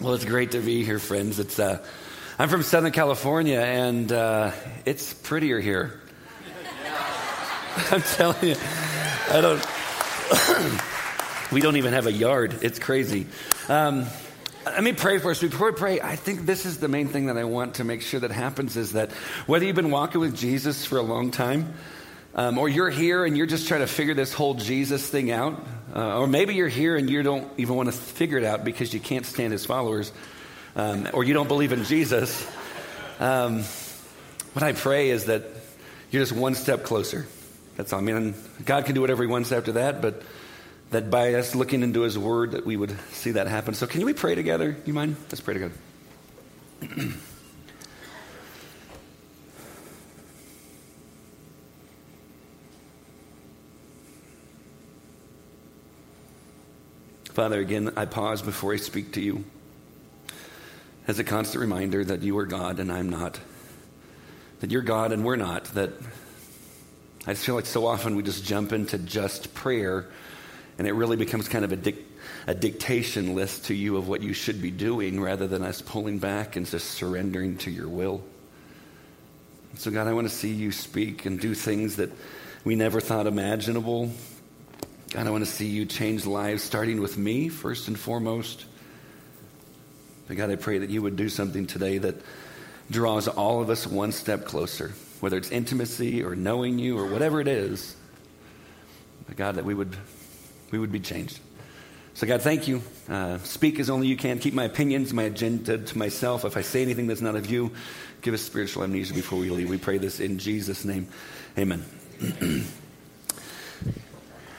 Well, it's great to be here, friends. It's uh, I'm from Southern California, and uh, it's prettier here. I'm telling you, I don't. we don't even have a yard. It's crazy. Um, let me pray for us. Before we pray, I think this is the main thing that I want to make sure that happens is that whether you've been walking with Jesus for a long time, um, or you're here and you're just trying to figure this whole Jesus thing out, uh, or maybe you're here and you don't even want to figure it out because you can't stand his followers, um, or you don't believe in Jesus. Um, what I pray is that you're just one step closer. That's all. I mean, God can do whatever He wants after that, but that by us looking into His Word, that we would see that happen. So, can we pray together? You mind? Let's pray together. Father, again, I pause before I speak to you as a constant reminder that you are God and I'm not. That you're God and we're not. That I just feel like so often we just jump into just prayer and it really becomes kind of a, dic- a dictation list to you of what you should be doing rather than us pulling back and just surrendering to your will. So, God, I want to see you speak and do things that we never thought imaginable, God, I want to see you change lives, starting with me, first and foremost. But God, I pray that you would do something today that draws all of us one step closer, whether it's intimacy or knowing you or whatever it is. But God, that we would, we would be changed. So, God, thank you. Uh, speak as only you can. Keep my opinions, my agenda to myself. If I say anything that's not of you, give us spiritual amnesia before we leave. We pray this in Jesus' name. Amen.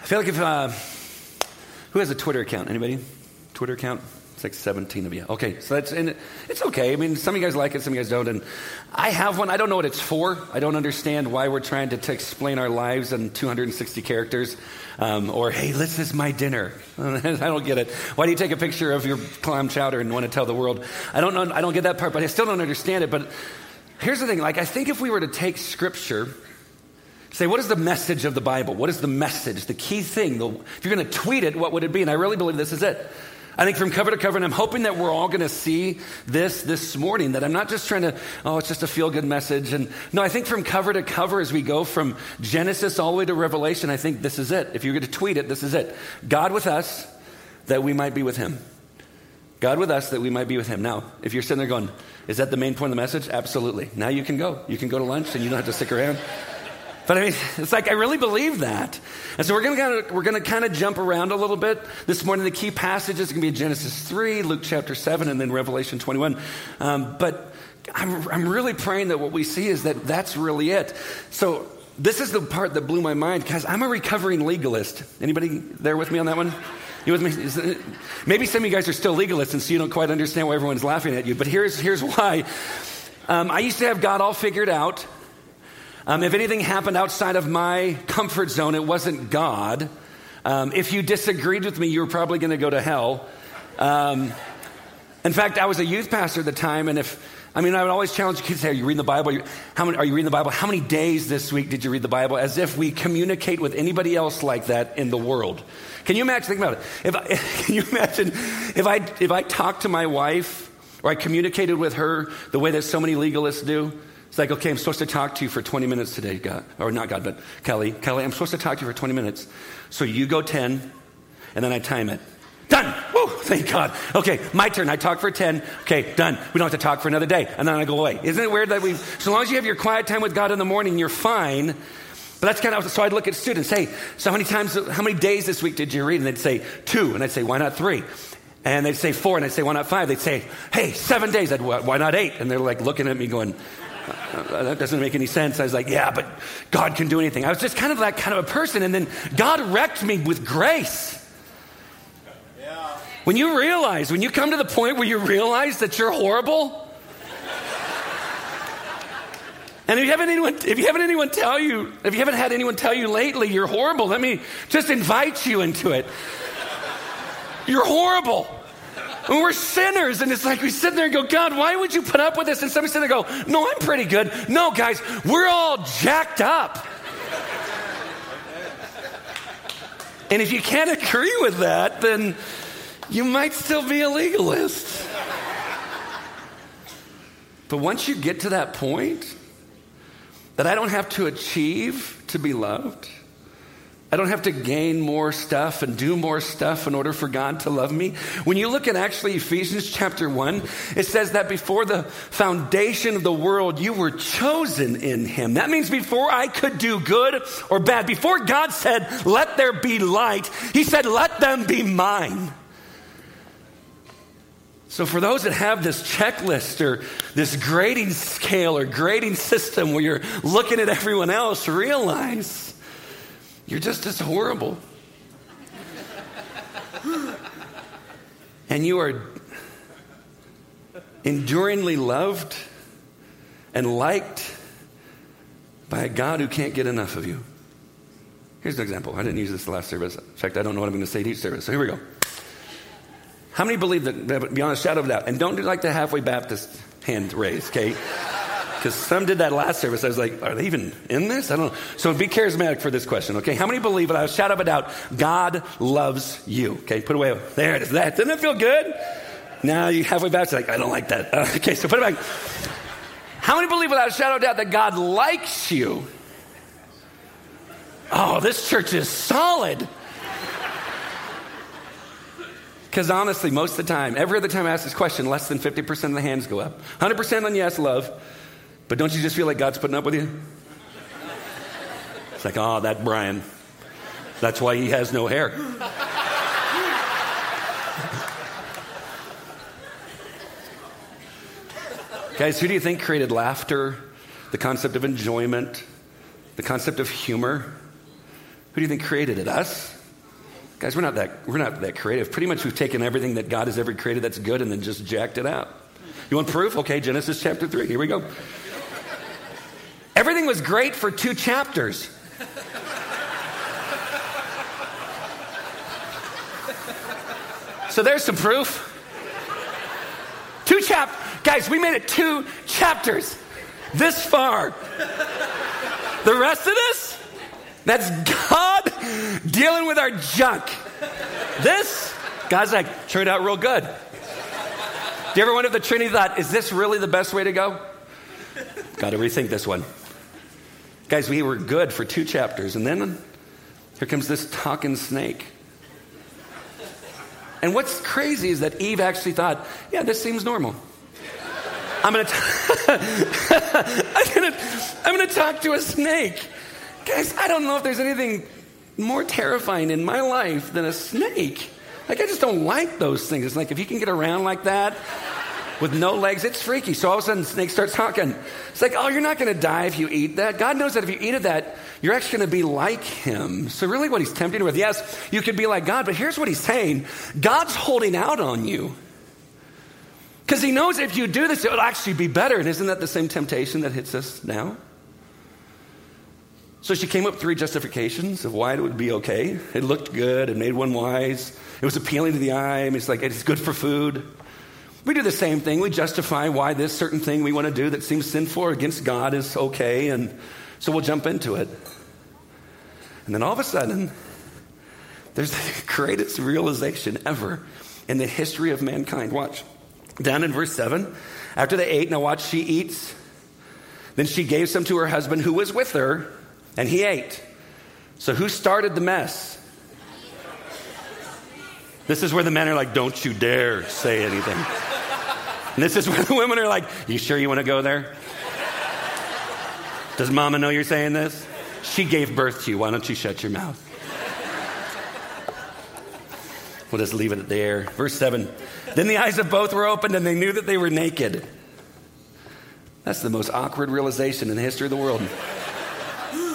I feel like if, uh, who has a Twitter account? Anybody? Twitter account? It's like 17 of you. Okay, so that's, and it's okay. I mean, some of you guys like it, some of you guys don't. And I have one. I don't know what it's for. I don't understand why we're trying to, to explain our lives in 260 characters. Um, or, hey, this is my dinner. I don't get it. Why do you take a picture of your clam chowder and want to tell the world? I don't know. I don't get that part, but I still don't understand it. But here's the thing. Like, I think if we were to take scripture Say, what is the message of the Bible? What is the message, the key thing? The, if you're going to tweet it, what would it be? And I really believe this is it. I think from cover to cover, and I'm hoping that we're all going to see this this morning, that I'm not just trying to, oh, it's just a feel good message. And no, I think from cover to cover, as we go from Genesis all the way to Revelation, I think this is it. If you're going to tweet it, this is it. God with us, that we might be with Him. God with us, that we might be with Him. Now, if you're sitting there going, is that the main point of the message? Absolutely. Now you can go. You can go to lunch and you don't have to stick around. But I mean, it's like I really believe that. And so we're going to we're going to kind of jump around a little bit this morning. The key passages are going to be Genesis 3, Luke chapter 7, and then Revelation 21. Um, but I'm, I'm really praying that what we see is that that's really it. So this is the part that blew my mind because I'm a recovering legalist. Anybody there with me on that one? You with me? Maybe some of you guys are still legalists, and so you don't quite understand why everyone's laughing at you. But here's here's why. Um, I used to have God all figured out. Um, if anything happened outside of my comfort zone, it wasn't God. Um, if you disagreed with me, you were probably going to go to hell. Um, in fact, I was a youth pastor at the time, and if I mean, I would always challenge kids: Say, "Are you reading the Bible? How many are you reading the Bible? How many days this week did you read the Bible?" As if we communicate with anybody else like that in the world. Can you imagine? Think about it. If I, can you imagine if I if I talked to my wife or I communicated with her the way that so many legalists do? It's like, okay, I'm supposed to talk to you for 20 minutes today, God. Or not God, but Kelly. Kelly, I'm supposed to talk to you for 20 minutes. So you go 10, and then I time it. Done. Woo, thank God. Okay, my turn. I talk for 10. Okay, done. We don't have to talk for another day. And then I go away. Isn't it weird that we, so long as you have your quiet time with God in the morning, you're fine. But that's kind of, so I'd look at students, hey, so how many times, how many days this week did you read? And they'd say two. And I'd say, why not three? And they'd say four. And I'd say, why not five? They'd say, hey, seven days. I'd, why not eight? And they're like looking at me going, Uh, that doesn't make any sense. I was like, yeah, but God can do anything. I was just kind of that kind of a person. And then God wrecked me with grace. Yeah. When you realize, when you come to the point where you realize that you're horrible, and if you haven't anyone, if you haven't anyone tell you, if you haven't had anyone tell you lately you're horrible, let me just invite you into it. You're horrible. And we're sinners. And it's like we sit there and go, God, why would you put up with this? And somebody sit there and go, No, I'm pretty good. No, guys, we're all jacked up. and if you can't agree with that, then you might still be a legalist. But once you get to that point, that I don't have to achieve to be loved, I don't have to gain more stuff and do more stuff in order for God to love me. When you look at actually Ephesians chapter 1, it says that before the foundation of the world, you were chosen in Him. That means before I could do good or bad, before God said, let there be light, He said, let them be mine. So, for those that have this checklist or this grading scale or grading system where you're looking at everyone else, realize you're just as horrible. and you are enduringly loved and liked by a God who can't get enough of you. Here's an example. I didn't use this last service. In fact, I don't know what I'm going to say to each service. So here we go. How many believe that beyond a shadow of doubt? And don't do like the halfway Baptist hand raise, okay? Because some did that last service. I was like, are they even in this? I don't know. So be charismatic for this question, okay? How many believe without a shadow of a doubt, God loves you? Okay, put away. There it is. That doesn't it feel good? Now you halfway Baptist, like, I don't like that. Uh, okay, so put it back. How many believe without a shadow of doubt that God likes you? Oh, this church is solid. Because honestly, most of the time, every other time I ask this question, less than 50% of the hands go up. 100% on yes, love. But don't you just feel like God's putting up with you? It's like, oh, that Brian. That's why he has no hair. Guys, who do you think created laughter, the concept of enjoyment, the concept of humor? Who do you think created it? Us? Guys, we're not that, we're not that creative. Pretty much we've taken everything that God has ever created that's good and then just jacked it out. You want proof? Okay, Genesis chapter 3. Here we go. Everything was great for two chapters. So there's some proof. Two chap guys, we made it two chapters this far. The rest of this, that's God dealing with our junk. This, God's like, turned out real good. Do you ever wonder if the Trinity thought, is this really the best way to go? Got to rethink this one. Guys, we were good for two chapters, and then here comes this talking snake. And what's crazy is that Eve actually thought, yeah, this seems normal. I'm gonna, t- I'm I'm gonna talk to a snake. Guys, I don't know if there's anything more terrifying in my life than a snake. Like, I just don't like those things. It's like if you can get around like that with no legs, it's freaky. So all of a sudden, snake starts talking. It's like, oh, you're not going to die if you eat that. God knows that if you eat of that, you're actually going to be like him. So, really, what he's tempting with, yes, you could be like God, but here's what he's saying God's holding out on you. Because he knows if you do this, it'll actually be better. And isn't that the same temptation that hits us now? So she came up with three justifications of why it would be okay. It looked good, it made one wise, it was appealing to the eye, I mean, it's like it's good for food. We do the same thing. We justify why this certain thing we want to do that seems sinful or against God is okay, and so we'll jump into it. And then all of a sudden, there's the greatest realization ever in the history of mankind. Watch. Down in verse 7, after they ate, now watch, she eats. Then she gave some to her husband who was with her and he ate. So who started the mess? This is where the men are like, don't you dare say anything. And this is where the women are like, you sure you want to go there? Does mama know you're saying this? She gave birth to you. Why don't you shut your mouth? We'll just leave it there. Verse 7. Then the eyes of both were opened and they knew that they were naked. That's the most awkward realization in the history of the world.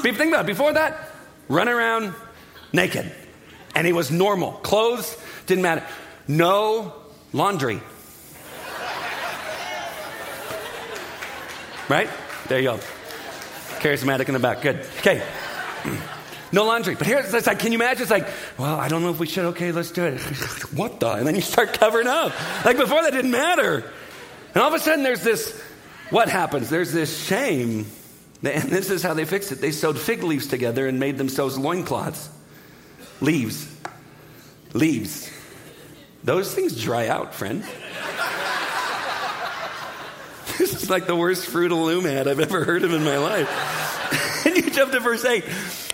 Think about it. Before that, run around naked. And he was normal. Clothes didn't matter. No laundry. Right? There you go. Charismatic in the back. Good. Okay. No laundry. But here it's like, can you imagine? It's like, well, I don't know if we should. Okay, let's do it. what the? And then you start covering up. Like before, that didn't matter. And all of a sudden, there's this. What happens? There's this shame and this is how they fixed it. They sewed fig leaves together and made themselves loincloths. Leaves. Leaves. Those things dry out, friend. this is like the worst Fruit Loom ad I've ever heard of in my life. and you jump to verse 8.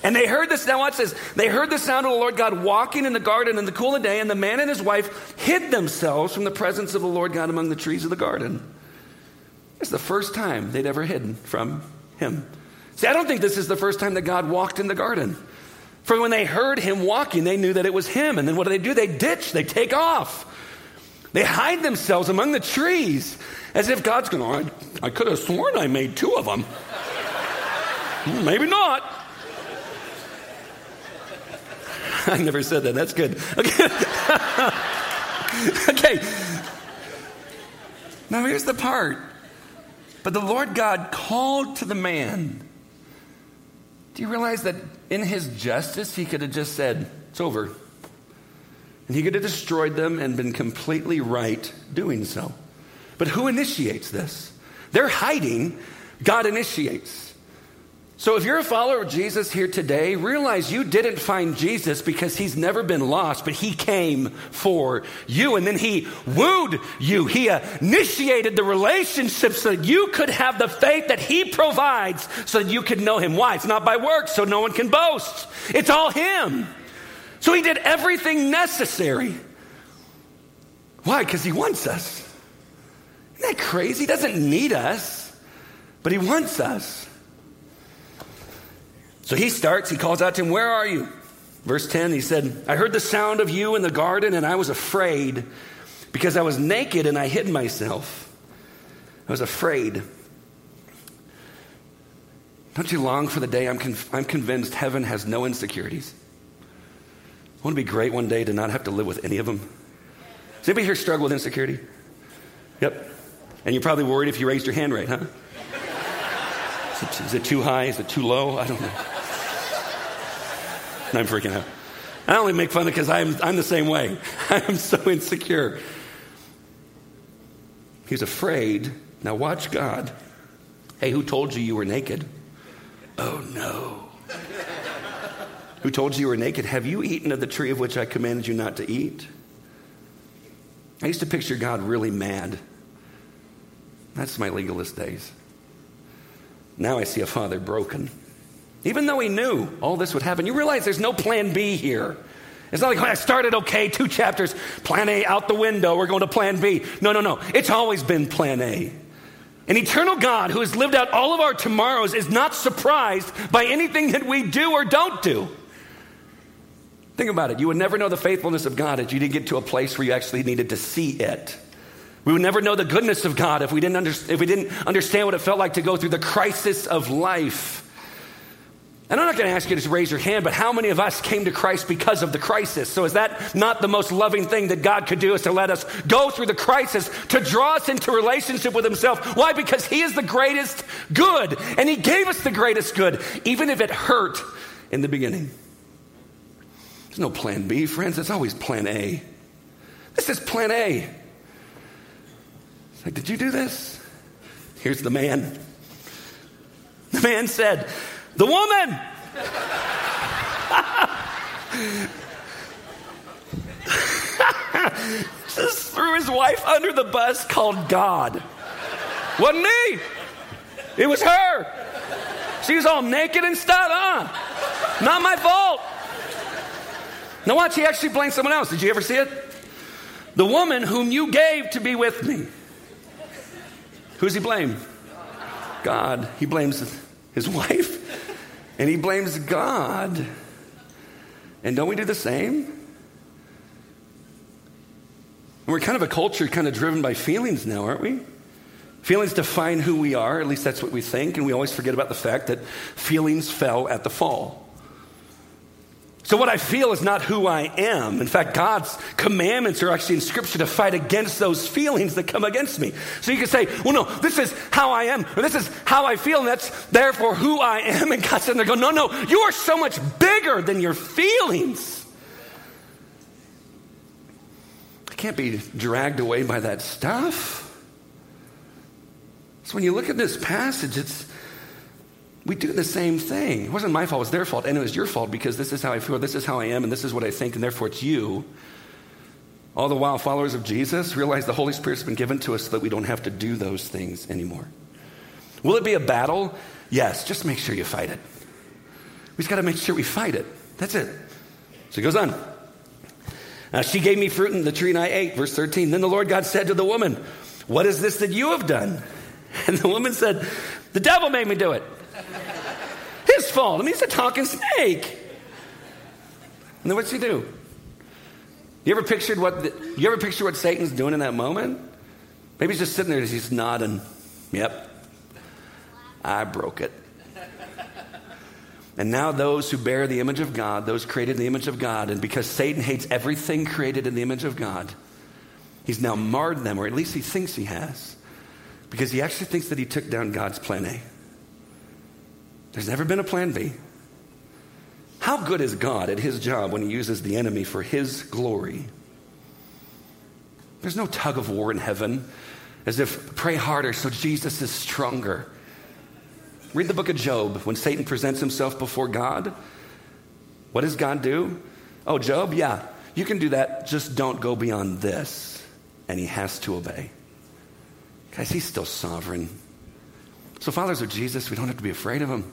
And they heard this, now watch this. They heard the sound of the Lord God walking in the garden in the cool of day, and the man and his wife hid themselves from the presence of the Lord God among the trees of the garden. It's the first time they'd ever hidden from him. See, I don't think this is the first time that God walked in the garden. For when they heard him walking, they knew that it was him. And then what do they do? They ditch, they take off. They hide themselves among the trees as if God's going, I, I could have sworn I made two of them. Maybe not. I never said that. That's good. Okay. okay. Now here's the part. But the Lord God called to the man. Do you realize that in his justice, he could have just said, It's over. And he could have destroyed them and been completely right doing so. But who initiates this? They're hiding, God initiates. So if you're a follower of Jesus here today, realize you didn't find Jesus because he's never been lost, but he came for you and then he wooed you. He initiated the relationship so that you could have the faith that he provides so that you could know him. Why? It's not by works, so no one can boast. It's all him. So he did everything necessary. Why? Because he wants us. Isn't that crazy? He doesn't need us, but he wants us. So he starts, he calls out to him, Where are you? Verse 10, he said, I heard the sound of you in the garden, and I was afraid because I was naked and I hid myself. I was afraid. Don't you long for the day I'm, I'm convinced heaven has no insecurities? Wouldn't it be great one day to not have to live with any of them? Does anybody here struggle with insecurity? Yep. And you're probably worried if you raised your hand right, huh? Is it, is it too high? Is it too low? I don't know. I'm freaking out. I only make fun because I'm, I'm the same way. I'm so insecure. He's afraid. Now watch God. Hey, who told you you were naked? Oh no. who told you you were naked? Have you eaten of the tree of which I commanded you not to eat? I used to picture God really mad. That's my legalist days. Now I see a father broken. Even though he knew all this would happen, you realize there's no plan B here. It's not like I started okay, two chapters, plan A out the window, we're going to plan B. No, no, no. It's always been plan A. An eternal God who has lived out all of our tomorrows is not surprised by anything that we do or don't do. Think about it. You would never know the faithfulness of God if you didn't get to a place where you actually needed to see it. We would never know the goodness of God if we didn't, under, if we didn't understand what it felt like to go through the crisis of life. And I'm not going to ask you to raise your hand, but how many of us came to Christ because of the crisis? So is that not the most loving thing that God could do is to let us go through the crisis to draw us into relationship with himself? Why? Because he is the greatest good and he gave us the greatest good, even if it hurt in the beginning. There's no plan B, friends. It's always plan A. This is plan A. It's like, did you do this? Here's the man. The man said, the woman. Just threw his wife under the bus called God. Wasn't me. It was her. She was all naked and stuff, huh? Not my fault. Now watch, he actually blamed someone else. Did you ever see it? The woman whom you gave to be with me. Who's he blame? God. He blames his wife and he blames God. And don't we do the same? we're kind of a culture kind of driven by feelings now, aren't we? Feelings define who we are, at least that's what we think, and we always forget about the fact that feelings fell at the fall. So, what I feel is not who I am. In fact, God's commandments are actually in Scripture to fight against those feelings that come against me. So you can say, well, no, this is how I am, or this is how I feel, and that's therefore who I am. And God's sitting there going, no, no, you are so much bigger than your feelings. I can't be dragged away by that stuff. So when you look at this passage, it's we do the same thing. It wasn't my fault, it was their fault. And it was your fault because this is how I feel, this is how I am, and this is what I think, and therefore it's you. All the while, followers of Jesus realize the Holy Spirit's been given to us so that we don't have to do those things anymore. Will it be a battle? Yes, just make sure you fight it. We just got to make sure we fight it. That's it. So he goes on. Now, she gave me fruit in the tree and I ate. Verse 13. Then the Lord God said to the woman, What is this that you have done? And the woman said, The devil made me do it. His fault. I mean, he's a talking snake. And then what's he do? You ever pictured what the, you ever picture what Satan's doing in that moment? Maybe he's just sitting there he's nodding. Yep. I broke it. And now those who bear the image of God, those created in the image of God, and because Satan hates everything created in the image of God, he's now marred them, or at least he thinks he has, because he actually thinks that he took down God's plan A. There's never been a plan B. How good is God at his job when he uses the enemy for his glory? There's no tug of war in heaven as if pray harder so Jesus is stronger. Read the book of Job when Satan presents himself before God. What does God do? Oh, Job, yeah, you can do that, just don't go beyond this. And he has to obey. Guys, he's still sovereign. So, followers of Jesus, we don't have to be afraid of him.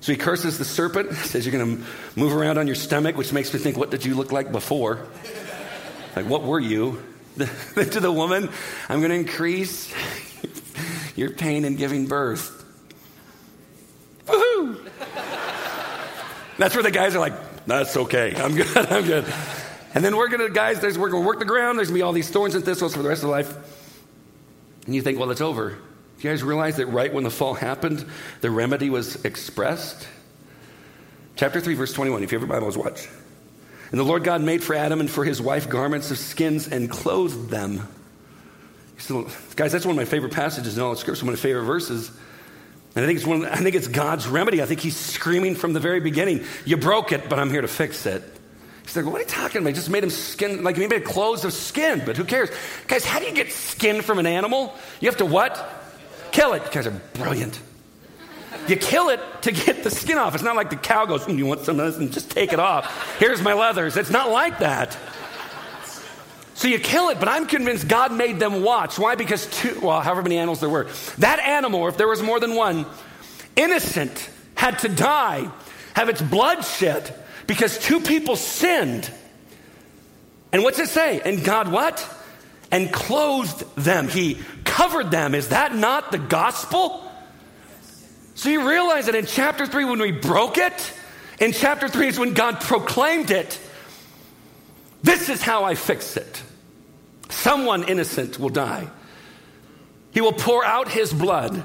So he curses the serpent, says you're going to move around on your stomach, which makes me think, what did you look like before? Like, what were you? to the woman, I'm going to increase your pain in giving birth. Woohoo! That's where the guys are like, that's okay. I'm good. I'm good. And then we're going to, guys, there's, we're going to work the ground. There's going to be all these thorns and thistles for the rest of life. And you think, well, it's over. You guys realize that right when the fall happened, the remedy was expressed? Chapter 3, verse 21, if you have your Bibles, watch. And the Lord God made for Adam and for his wife garments of skins and clothed them. So, guys, that's one of my favorite passages in all of Scripture, one of my favorite verses. And I think, it's one, I think it's God's remedy. I think he's screaming from the very beginning, You broke it, but I'm here to fix it. He's like, what are you talking about? I just made him skin, like he made clothes of skin, but who cares? Guys, how do you get skin from an animal? You have to what? Kill it. You guys are brilliant. You kill it to get the skin off. It's not like the cow goes, mm, You want some of this? And just take it off. Here's my leathers. It's not like that. So you kill it, but I'm convinced God made them watch. Why? Because two, well, however many animals there were, that animal, if there was more than one, innocent, had to die, have its blood shed, because two people sinned. And what's it say? And God what? And clothed them. He covered them. Is that not the gospel? So you realize that in chapter 3, when we broke it, in chapter 3 is when God proclaimed it. This is how I fix it. Someone innocent will die. He will pour out his blood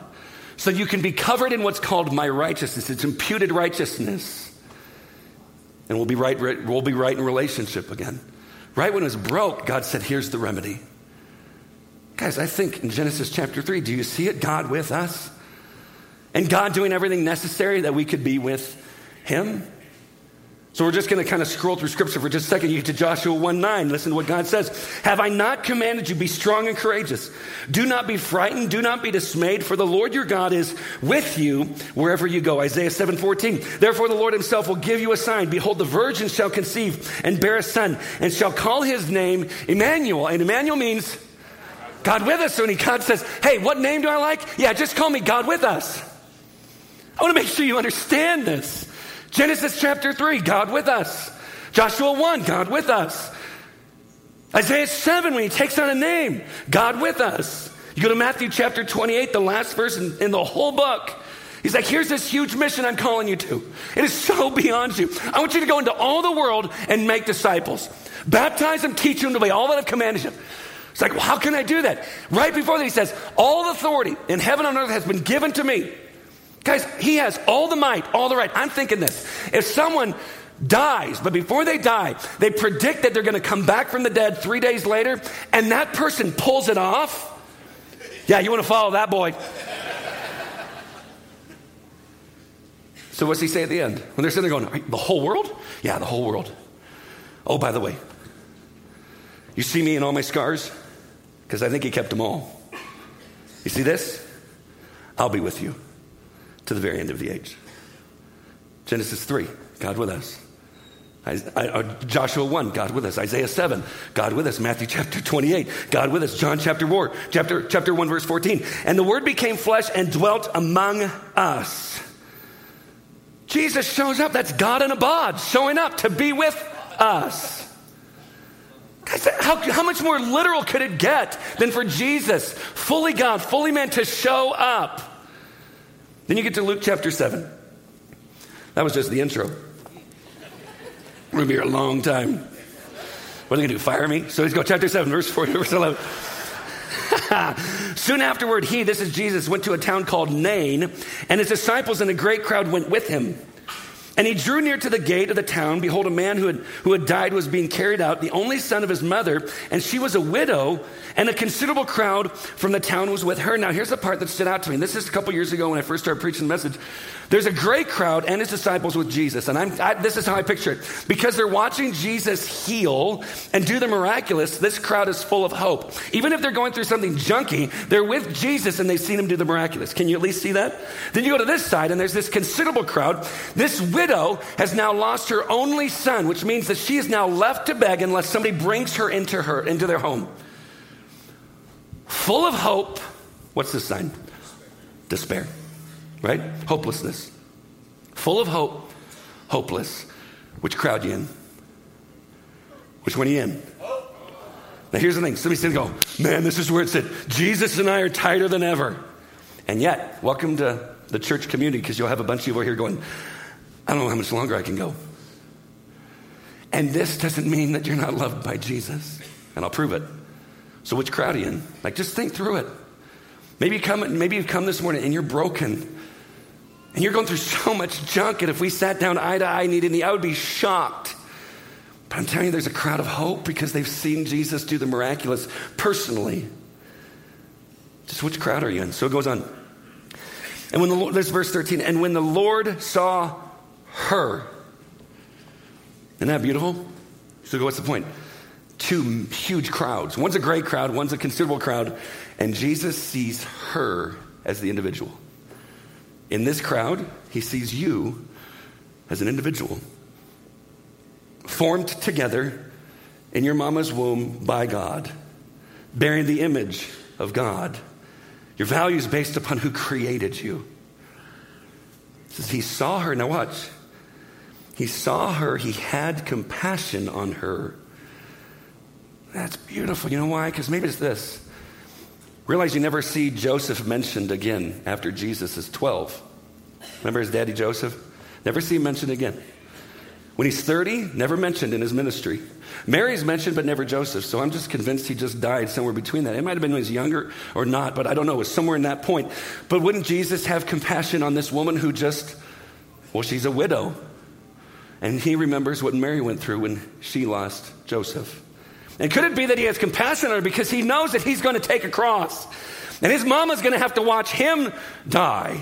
so you can be covered in what's called my righteousness. It's imputed righteousness. And we'll be right, we'll be right in relationship again. Right when it was broke, God said, Here's the remedy. Guys, I think in Genesis chapter 3, do you see it? God with us? And God doing everything necessary that we could be with Him? So we're just going to kind of scroll through scripture for just a second. You get to Joshua 1 9. Listen to what God says. Have I not commanded you, be strong and courageous? Do not be frightened. Do not be dismayed, for the Lord your God is with you wherever you go. Isaiah 7 14. Therefore the Lord himself will give you a sign. Behold, the virgin shall conceive and bear a son, and shall call his name Emmanuel. And Emmanuel means God with us. So when God says, Hey, what name do I like? Yeah, just call me God with us. I want to make sure you understand this. Genesis chapter 3, God with us. Joshua 1, God with us. Isaiah 7, when he takes on a name, God with us. You go to Matthew chapter 28, the last verse in, in the whole book. He's like, here's this huge mission I'm calling you to. It is so beyond you. I want you to go into all the world and make disciples. Baptize them, teach them to obey all that I've commanded you. It's like, well, how can I do that? Right before that, he says, All authority in heaven and earth has been given to me. Guys, he has all the might, all the right. I'm thinking this. If someone dies, but before they die, they predict that they're going to come back from the dead three days later, and that person pulls it off, yeah, you want to follow that boy. So, what's he say at the end? When they're sitting there going, The whole world? Yeah, the whole world. Oh, by the way, you see me in all my scars? Because I think he kept them all. You see this? I'll be with you to the very end of the age. Genesis 3, God with us. uh, Joshua 1, God with us. Isaiah 7, God with us. Matthew chapter 28, God with us. John chapter 4, chapter, chapter 1, verse 14. And the word became flesh and dwelt among us. Jesus shows up. That's God in a bod showing up to be with us. How, how much more literal could it get than for Jesus, fully God, fully man, to show up? Then you get to Luke chapter 7. That was just the intro. We're going to be here a long time. What are they going to do? Fire me? So let's go, chapter 7, verse 4 verse 11. Soon afterward, he, this is Jesus, went to a town called Nain, and his disciples and a great crowd went with him. And he drew near to the gate of the town. Behold, a man who had, who had died was being carried out, the only son of his mother, and she was a widow, and a considerable crowd from the town was with her. Now, here's the part that stood out to me. This is a couple years ago when I first started preaching the message. There's a great crowd and his disciples with Jesus. And I'm, I, this is how I picture it. Because they're watching Jesus heal and do the miraculous, this crowd is full of hope. Even if they're going through something junky, they're with Jesus and they've seen him do the miraculous. Can you at least see that? Then you go to this side and there's this considerable crowd. This widow has now lost her only son, which means that she is now left to beg unless somebody brings her into her into their home. Full of hope. What's this sign? Despair right? Hopelessness. Full of hope, hopeless. Which crowd you in? Which one are you in? Now here's the thing. Somebody's going oh, to go, man, this is where it said, Jesus and I are tighter than ever. And yet, welcome to the church community because you'll have a bunch of people here going, I don't know how much longer I can go. And this doesn't mean that you're not loved by Jesus. And I'll prove it. So which crowd are you in? Like just think through it. Maybe you come, maybe you've come this morning and you're broken. And you're going through so much junk, and if we sat down eye to eye, needing the, I would be shocked. But I'm telling you, there's a crowd of hope because they've seen Jesus do the miraculous personally. Just which crowd are you in? So it goes on. And when the Lord, there's verse 13, and when the Lord saw her, isn't that beautiful? So what's the point? Two huge crowds. One's a great crowd, one's a considerable crowd, and Jesus sees her as the individual. In this crowd, he sees you as an individual, formed together in your mama's womb by God, bearing the image of God. Your value is based upon who created you. He saw her. Now watch. He saw her. He had compassion on her. That's beautiful. You know why? Because maybe it's this. Realize you never see Joseph mentioned again after Jesus is 12. Remember his daddy Joseph? Never see him mentioned again. When he's 30, never mentioned in his ministry. Mary's mentioned, but never Joseph. So I'm just convinced he just died somewhere between that. It might have been when he was younger or not, but I don't know. It was somewhere in that point. But wouldn't Jesus have compassion on this woman who just, well, she's a widow? And he remembers what Mary went through when she lost Joseph. And could it be that he has compassion on her because he knows that he's going to take a cross? And his mama's going to have to watch him die.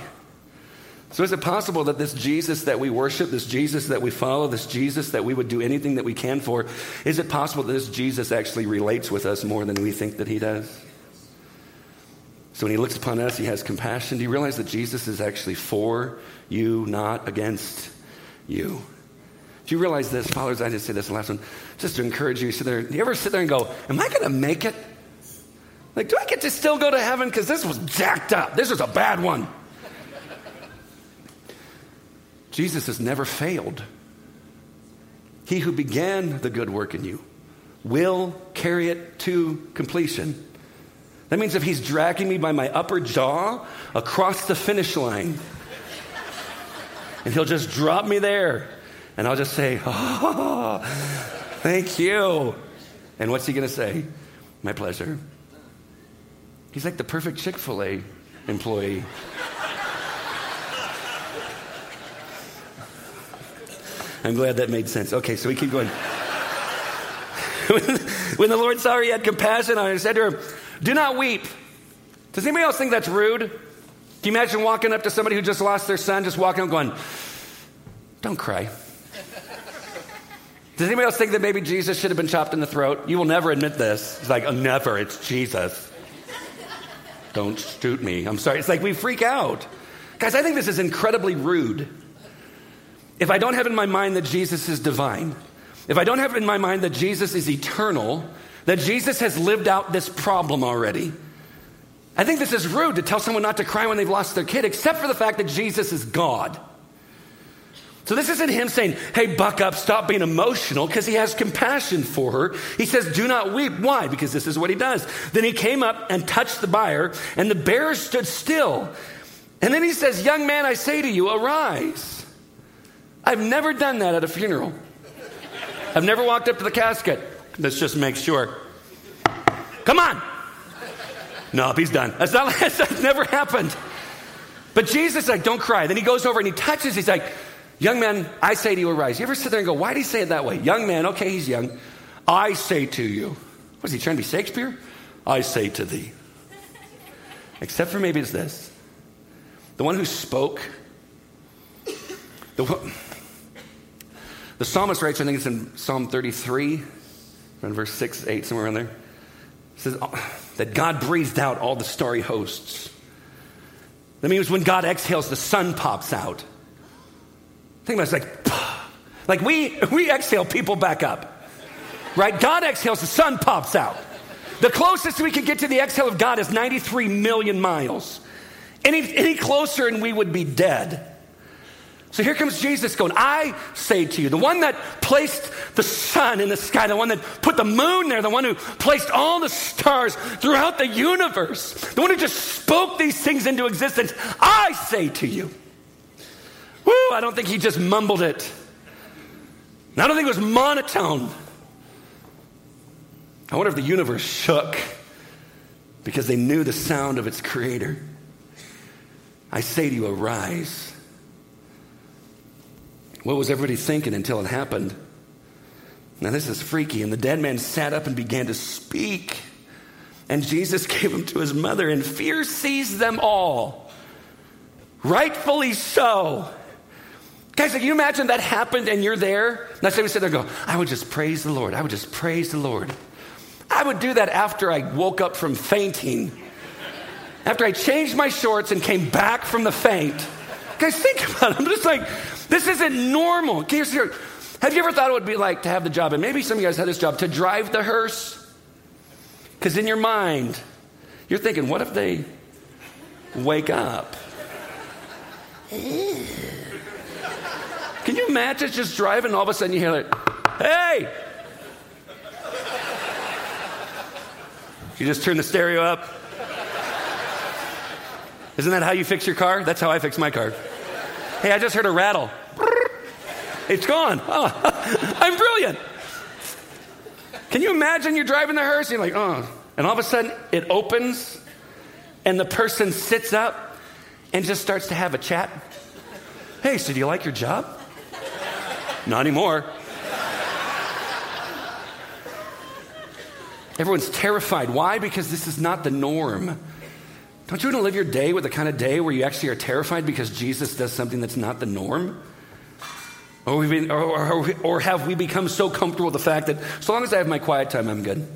So, is it possible that this Jesus that we worship, this Jesus that we follow, this Jesus that we would do anything that we can for, is it possible that this Jesus actually relates with us more than we think that he does? So, when he looks upon us, he has compassion. Do you realize that Jesus is actually for you, not against you? Do you realize this? Fathers, I just say this last one, just to encourage you. Sit there. Do you ever sit there and go, Am I going to make it? Like, do I get to still go to heaven? Because this was jacked up. This was a bad one. Jesus has never failed. He who began the good work in you will carry it to completion. That means if he's dragging me by my upper jaw across the finish line, and he'll just drop me there, and I'll just say, Oh, thank you. And what's he going to say? My pleasure. He's like the perfect Chick fil A employee. I'm glad that made sense. Okay, so we keep going. when the Lord saw her, he had compassion on her and said to her, Do not weep. Does anybody else think that's rude? Can you imagine walking up to somebody who just lost their son, just walking up going, Don't cry. Does anybody else think that maybe Jesus should have been chopped in the throat? You will never admit this. It's like, oh, never, it's Jesus. Don't shoot me. I'm sorry. It's like we freak out. Guys, I think this is incredibly rude. If I don't have in my mind that Jesus is divine, if I don't have in my mind that Jesus is eternal, that Jesus has lived out this problem already, I think this is rude to tell someone not to cry when they've lost their kid, except for the fact that Jesus is God. So this isn't him saying, hey, buck up, stop being emotional, because he has compassion for her. He says, do not weep. Why? Because this is what he does. Then he came up and touched the bier, and the bear stood still. And then he says, Young man, I say to you, arise. I've never done that at a funeral. I've never walked up to the casket. Let's just make sure. Come on. Nope, he's done. That's not that's never happened. But Jesus like, don't cry. Then he goes over and he touches, he's like, Young man, I say to you, arise. You ever sit there and go, why did he say it that way? Young man, okay, he's young. I say to you. Was he trying to be Shakespeare? I say to thee. Except for maybe it's this. The one who spoke, the, the psalmist writes, I think it's in Psalm 33, in verse 6, 8, somewhere around there. says oh, that God breathed out all the starry hosts. That means when God exhales, the sun pops out. Think about it, like, like we, we exhale, people back up. Right? God exhales, the sun pops out. The closest we can get to the exhale of God is 93 million miles. Any, any closer and we would be dead. So here comes Jesus going, I say to you, the one that placed the sun in the sky, the one that put the moon there, the one who placed all the stars throughout the universe, the one who just spoke these things into existence, I say to you. Woo, I don't think he just mumbled it. I don't think it was monotone. I wonder if the universe shook because they knew the sound of its creator. I say to you, arise. What was everybody thinking until it happened? Now, this is freaky. And the dead man sat up and began to speak. And Jesus gave him to his mother, and fear seized them all. Rightfully so. Guys, can you imagine that happened and you're there? Let's say we sit there and go, I would just praise the Lord. I would just praise the Lord. I would do that after I woke up from fainting. After I changed my shorts and came back from the faint. Guys, think about it. I'm just like, this isn't normal. Have you ever thought it would be like to have the job, and maybe some of you guys had this job, to drive the hearse? Because in your mind, you're thinking, what if they wake up? Can you imagine just driving all of a sudden you hear like, hey! You just turn the stereo up. Isn't that how you fix your car? That's how I fix my car. Hey, I just heard a rattle. It's gone. Oh, I'm brilliant. Can you imagine you're driving the hearse and you're like, oh, and all of a sudden it opens and the person sits up and just starts to have a chat. Hey, so do you like your job? Not anymore. Everyone's terrified. Why? Because this is not the norm. Don't you want to live your day with the kind of day where you actually are terrified because Jesus does something that's not the norm? Or, been, or, or, or, have we become so comfortable with the fact that so long as I have my quiet time, I'm good?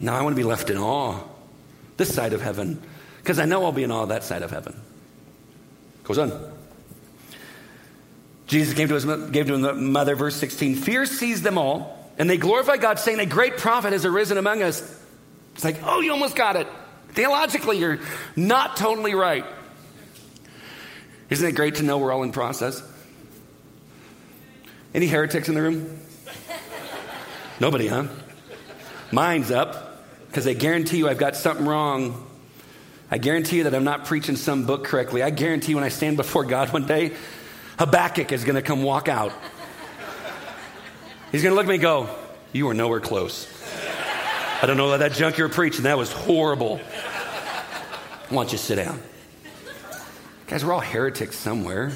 No, I want to be left in awe. This side of heaven. Because I know I'll be in awe that side of heaven. Goes on. Jesus came to his, gave to his mother, verse 16, fear seized them all, and they glorify God, saying, A great prophet has arisen among us. It's like, oh, you almost got it. Theologically, you're not totally right. Isn't it great to know we're all in process? Any heretics in the room? Nobody, huh? Mine's up because I guarantee you I've got something wrong. I guarantee you that I'm not preaching some book correctly. I guarantee when I stand before God one day, Habakkuk is going to come walk out. He's going to look at me and go, You are nowhere close. I don't know about that junk you're preaching. That was horrible. Why don't you sit down? Guys, we're all heretics somewhere.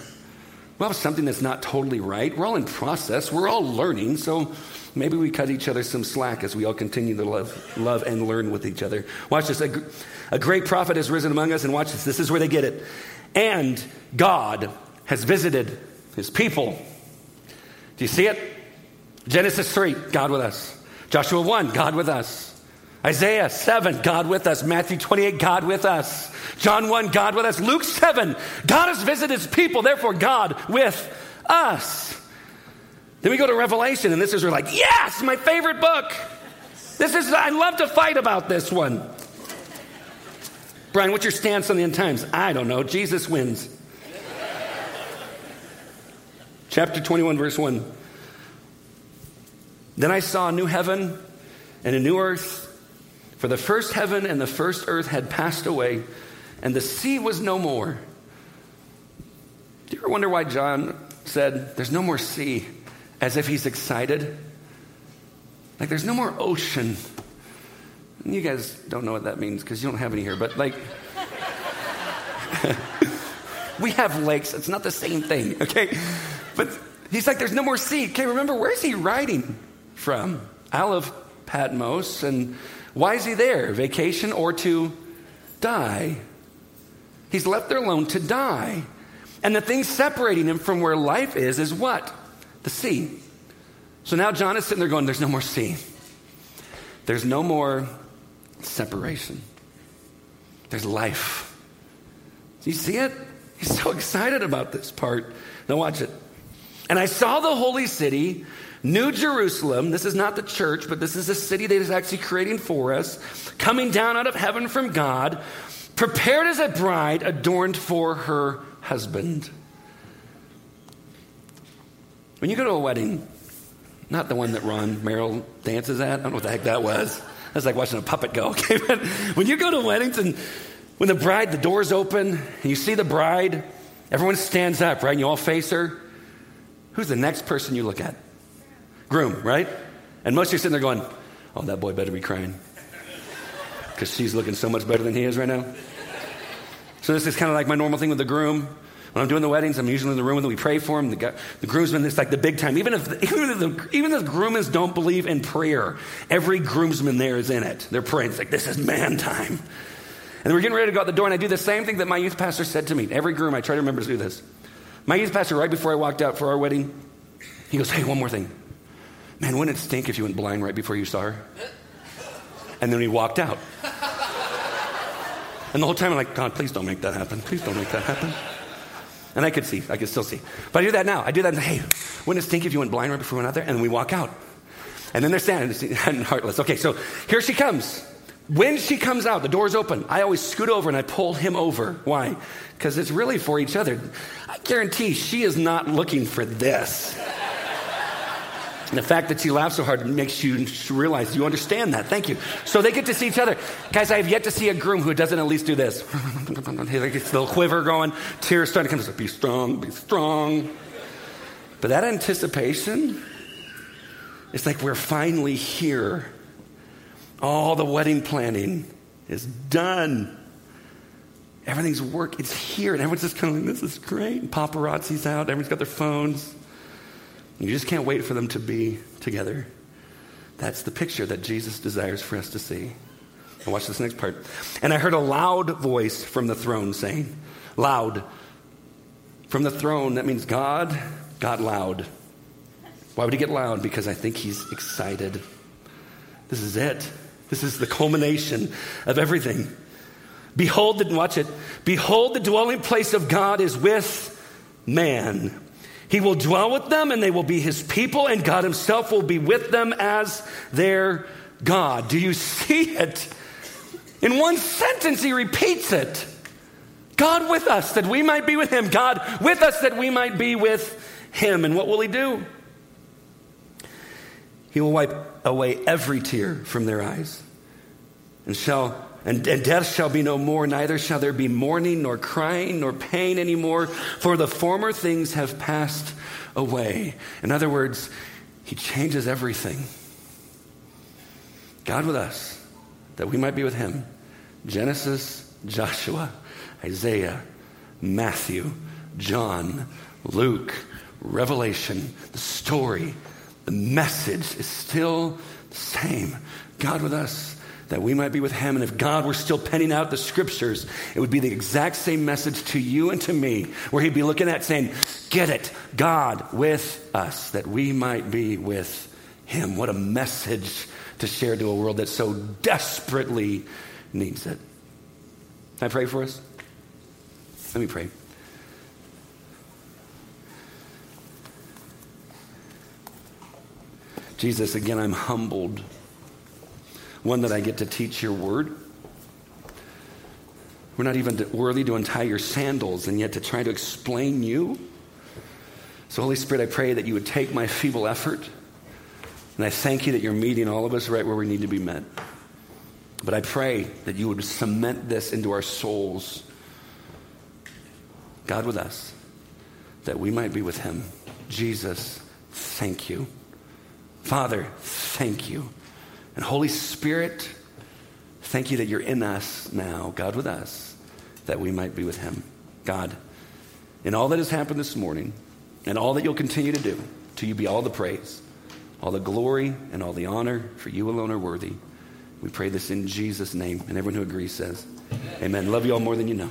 We have something that's not totally right. We're all in process. We're all learning. So maybe we cut each other some slack as we all continue to love, love and learn with each other. Watch this. A, a great prophet has risen among us, and watch this. This is where they get it. And God has visited his people. Do you see it? Genesis 3, God with us. Joshua 1, God with us. Isaiah 7, God with us. Matthew 28, God with us. John 1, God with us. Luke 7, God has visited his people, therefore, God with us. Then we go to Revelation, and this is we're like, yes, my favorite book. This is, I love to fight about this one. Brian, what's your stance on the end times? I don't know. Jesus wins. Chapter 21, verse 1. Then I saw a new heaven and a new earth, for the first heaven and the first earth had passed away, and the sea was no more. Do you ever wonder why John said, There's no more sea, as if he's excited? Like, there's no more ocean. And you guys don't know what that means because you don't have any here, but like, we have lakes. It's not the same thing, okay? But he's like, there's no more sea. Okay, remember, where's he writing from? Isle of Patmos. And why is he there? Vacation or to die? He's left there alone to die. And the thing separating him from where life is is what? The sea. So now John is sitting there going, There's no more sea. There's no more separation. There's life. Do you see it? He's so excited about this part. Now, watch it. And I saw the holy city, New Jerusalem. This is not the church, but this is a city that is actually creating for us, coming down out of heaven from God, prepared as a bride adorned for her husband. When you go to a wedding, not the one that Ron Merrill dances at, I don't know what the heck that was. That's like watching a puppet go. Okay, but when you go to weddings and when the bride, the doors open, and you see the bride, everyone stands up, right? And you all face her. Who's the next person you look at? Groom, right? And most of you are sitting there going, oh, that boy better be crying. Because she's looking so much better than he is right now. So this is kind of like my normal thing with the groom. When I'm doing the weddings, I'm usually in the room and we pray for him. The, the groomsmen, it's like the big time. Even if, even if the, even if the groomsmen don't believe in prayer, every groomsman there is in it. They're praying. It's like, this is man time. And we're getting ready to go out the door, and I do the same thing that my youth pastor said to me. Every groom, I try to remember to do this. My youth pastor, right before I walked out for our wedding, he goes, Hey, one more thing. Man, wouldn't it stink if you went blind right before you saw her? And then he walked out. And the whole time I'm like, God, please don't make that happen. Please don't make that happen. And I could see, I could still see. But I do that now. I do that, and say, hey, wouldn't it stink if you went blind right before we went out there? And we walk out. And then they're standing and heartless. Okay, so here she comes. When she comes out, the door's open. I always scoot over and I pull him over. Why? Because it's really for each other. I guarantee she is not looking for this. And the fact that she laughs so hard makes you realize you understand that. Thank you. So they get to see each other. Guys, I have yet to see a groom who doesn't at least do this. it's a little quiver going, tears starting to come. Be strong, be strong. But that anticipation, it's like we're finally here. All the wedding planning is done. Everything's work. It's here. And everyone's just kind of like, this is great. And paparazzi's out. Everyone's got their phones. You just can't wait for them to be together. That's the picture that Jesus desires for us to see. And watch this next part. And I heard a loud voice from the throne saying, Loud. From the throne, that means God got loud. Why would he get loud? Because I think he's excited. This is it. This is the culmination of everything. Behold, and watch it. Behold, the dwelling place of God is with man. He will dwell with them and they will be his people, and God himself will be with them as their God. Do you see it? In one sentence, he repeats it God with us that we might be with him, God with us that we might be with him. And what will he do? He will wipe away every tear from their eyes and shall and, and, death shall be no more, neither shall there be mourning, nor crying, nor pain anymore, for the former things have passed away. In other words, He changes everything. God with us, that we might be with Him. Genesis, Joshua, Isaiah, Matthew, John, Luke, Revelation, the story, the message is still the same. God with us that we might be with him. And if God were still penning out the scriptures, it would be the exact same message to you and to me, where he'd be looking at saying, Get it, God with us, that we might be with him. What a message to share to a world that so desperately needs it. Can I pray for us? Let me pray. Jesus, again, I'm humbled. One, that I get to teach your word. We're not even worthy to untie your sandals and yet to try to explain you. So, Holy Spirit, I pray that you would take my feeble effort. And I thank you that you're meeting all of us right where we need to be met. But I pray that you would cement this into our souls. God with us, that we might be with him. Jesus, thank you. Father, thank you. And Holy Spirit, thank you that you're in us now, God with us, that we might be with him. God, in all that has happened this morning and all that you'll continue to do, to you be all the praise, all the glory, and all the honor, for you alone are worthy. We pray this in Jesus' name. And everyone who agrees says, Amen. Amen. Love you all more than you know.